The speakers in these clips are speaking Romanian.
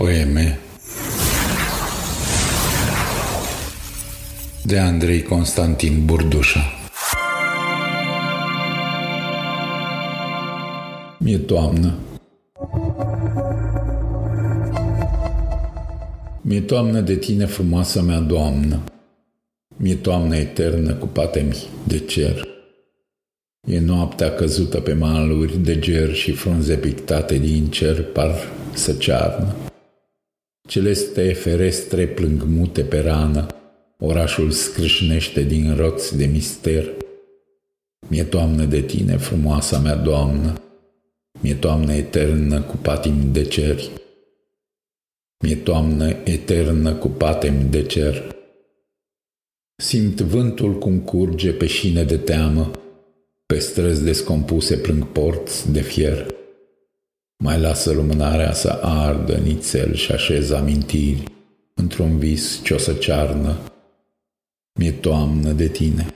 Poeme de Andrei Constantin Burdușa Mi-e toamnă Mi-e toamnă de tine, frumoasă mea doamnă, Mi-e toamnă eternă cu patemi de cer. E noaptea căzută pe maluri de ger și frunze pictate din cer par să cearnă. Celeste ferestre plâng mute pe rană, orașul scrâșnește din roți de mister. Mi-e toamnă de tine, frumoasa mea doamnă, mi-e toamnă eternă cu patim de cer. Mi-e toamnă eternă cu patim de cer. Simt vântul cum curge pe șine de teamă, pe străzi descompuse plâng porți de fier. Mai lasă lumânarea să ardă nițel și așez amintiri într-un vis ce o să cearnă. Mi-e toamnă de tine,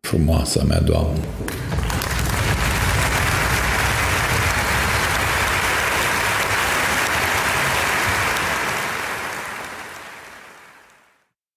frumoasa mea doamnă.